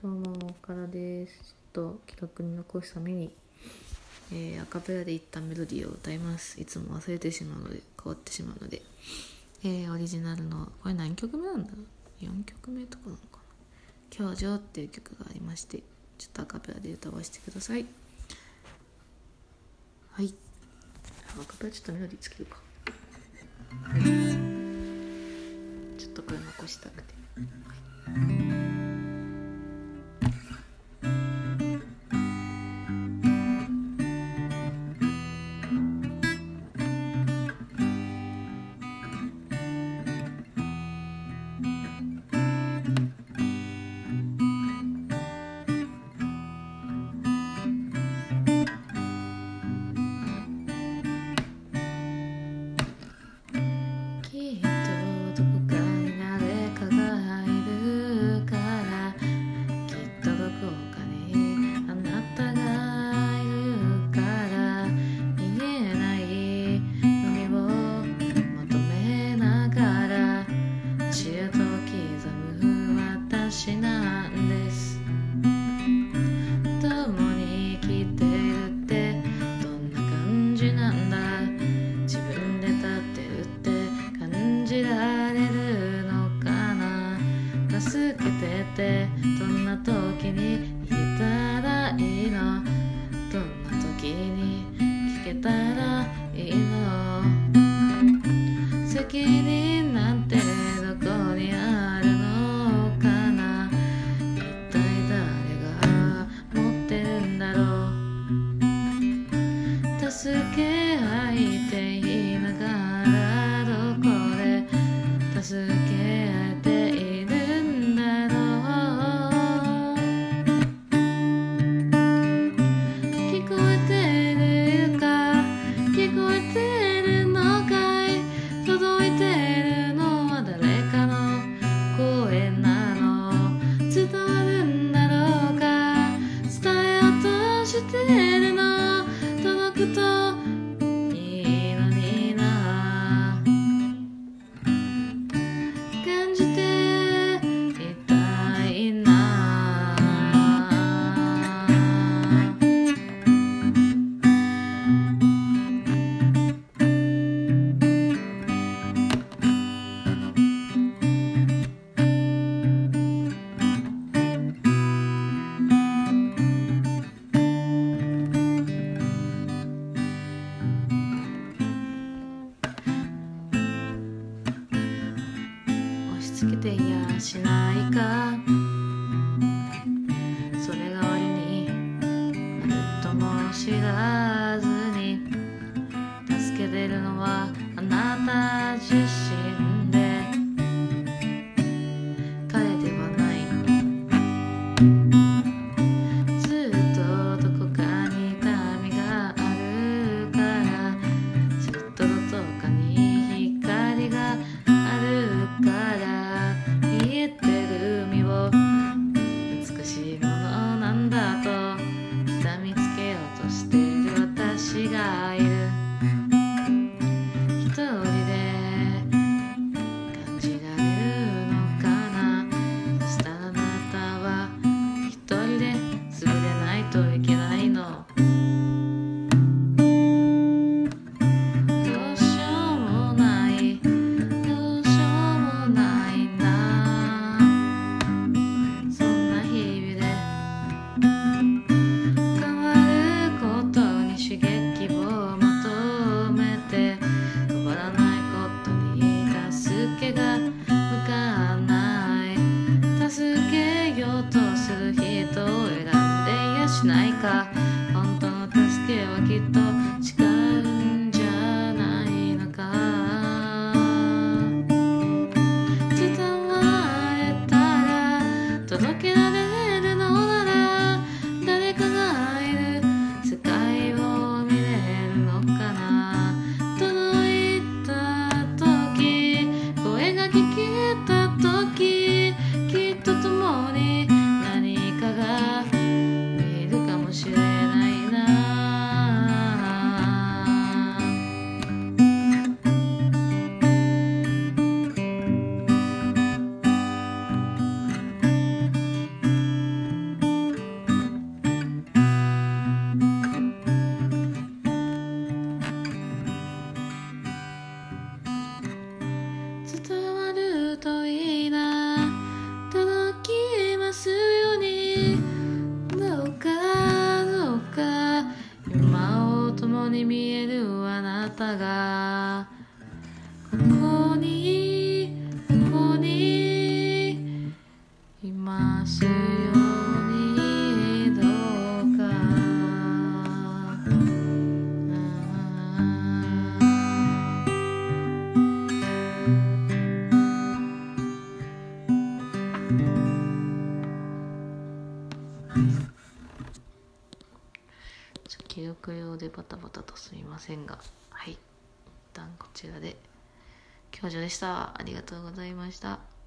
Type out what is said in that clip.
どうも、岡田です。ちょっと記録に残すために、えーアカペラで一旦メロディーを歌います。いつも忘れてしまうので、変わってしまうので。えーオリジナルの、これ何曲目なんだ ?4 曲目とかなのかな？教場っていう曲がありまして、ちょっとアカペラで歌わせてください。はい。アカペラちょっとメロディーつけるか。ちょっとこれ残したくて。きっけててどんな時に言えたらいいの？どんな時に聞けたらいいの？責任なんてどこにあるのかな？一体誰が持ってるんだろう？助け合いて言いながらどこで？助けしないか。本当の助けはきっと記録用でバタバタとすみませんがはい。一旦こちらで。教授でした。ありがとうございました。